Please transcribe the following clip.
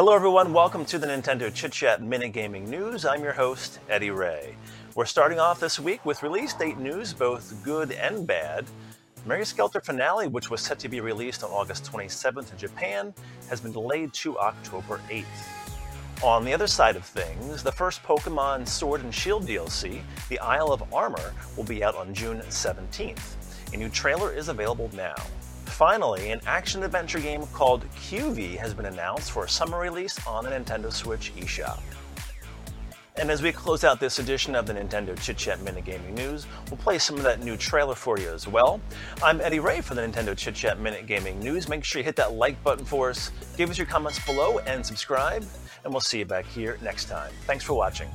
Hello, everyone. Welcome to the Nintendo Chit Chat Minute Gaming News. I'm your host, Eddie Ray. We're starting off this week with release date news, both good and bad. Mary Skelter Finale, which was set to be released on August 27th in Japan, has been delayed to October 8th. On the other side of things, the first Pokemon Sword and Shield DLC, the Isle of Armor, will be out on June 17th. A new trailer is available now. Finally, an action adventure game called QV has been announced for a summer release on the Nintendo Switch eShop. And as we close out this edition of the Nintendo Chit Chat Minute Gaming News, we'll play some of that new trailer for you as well. I'm Eddie Ray for the Nintendo Chit Chat Minute Gaming News. Make sure you hit that like button for us, give us your comments below, and subscribe. And we'll see you back here next time. Thanks for watching.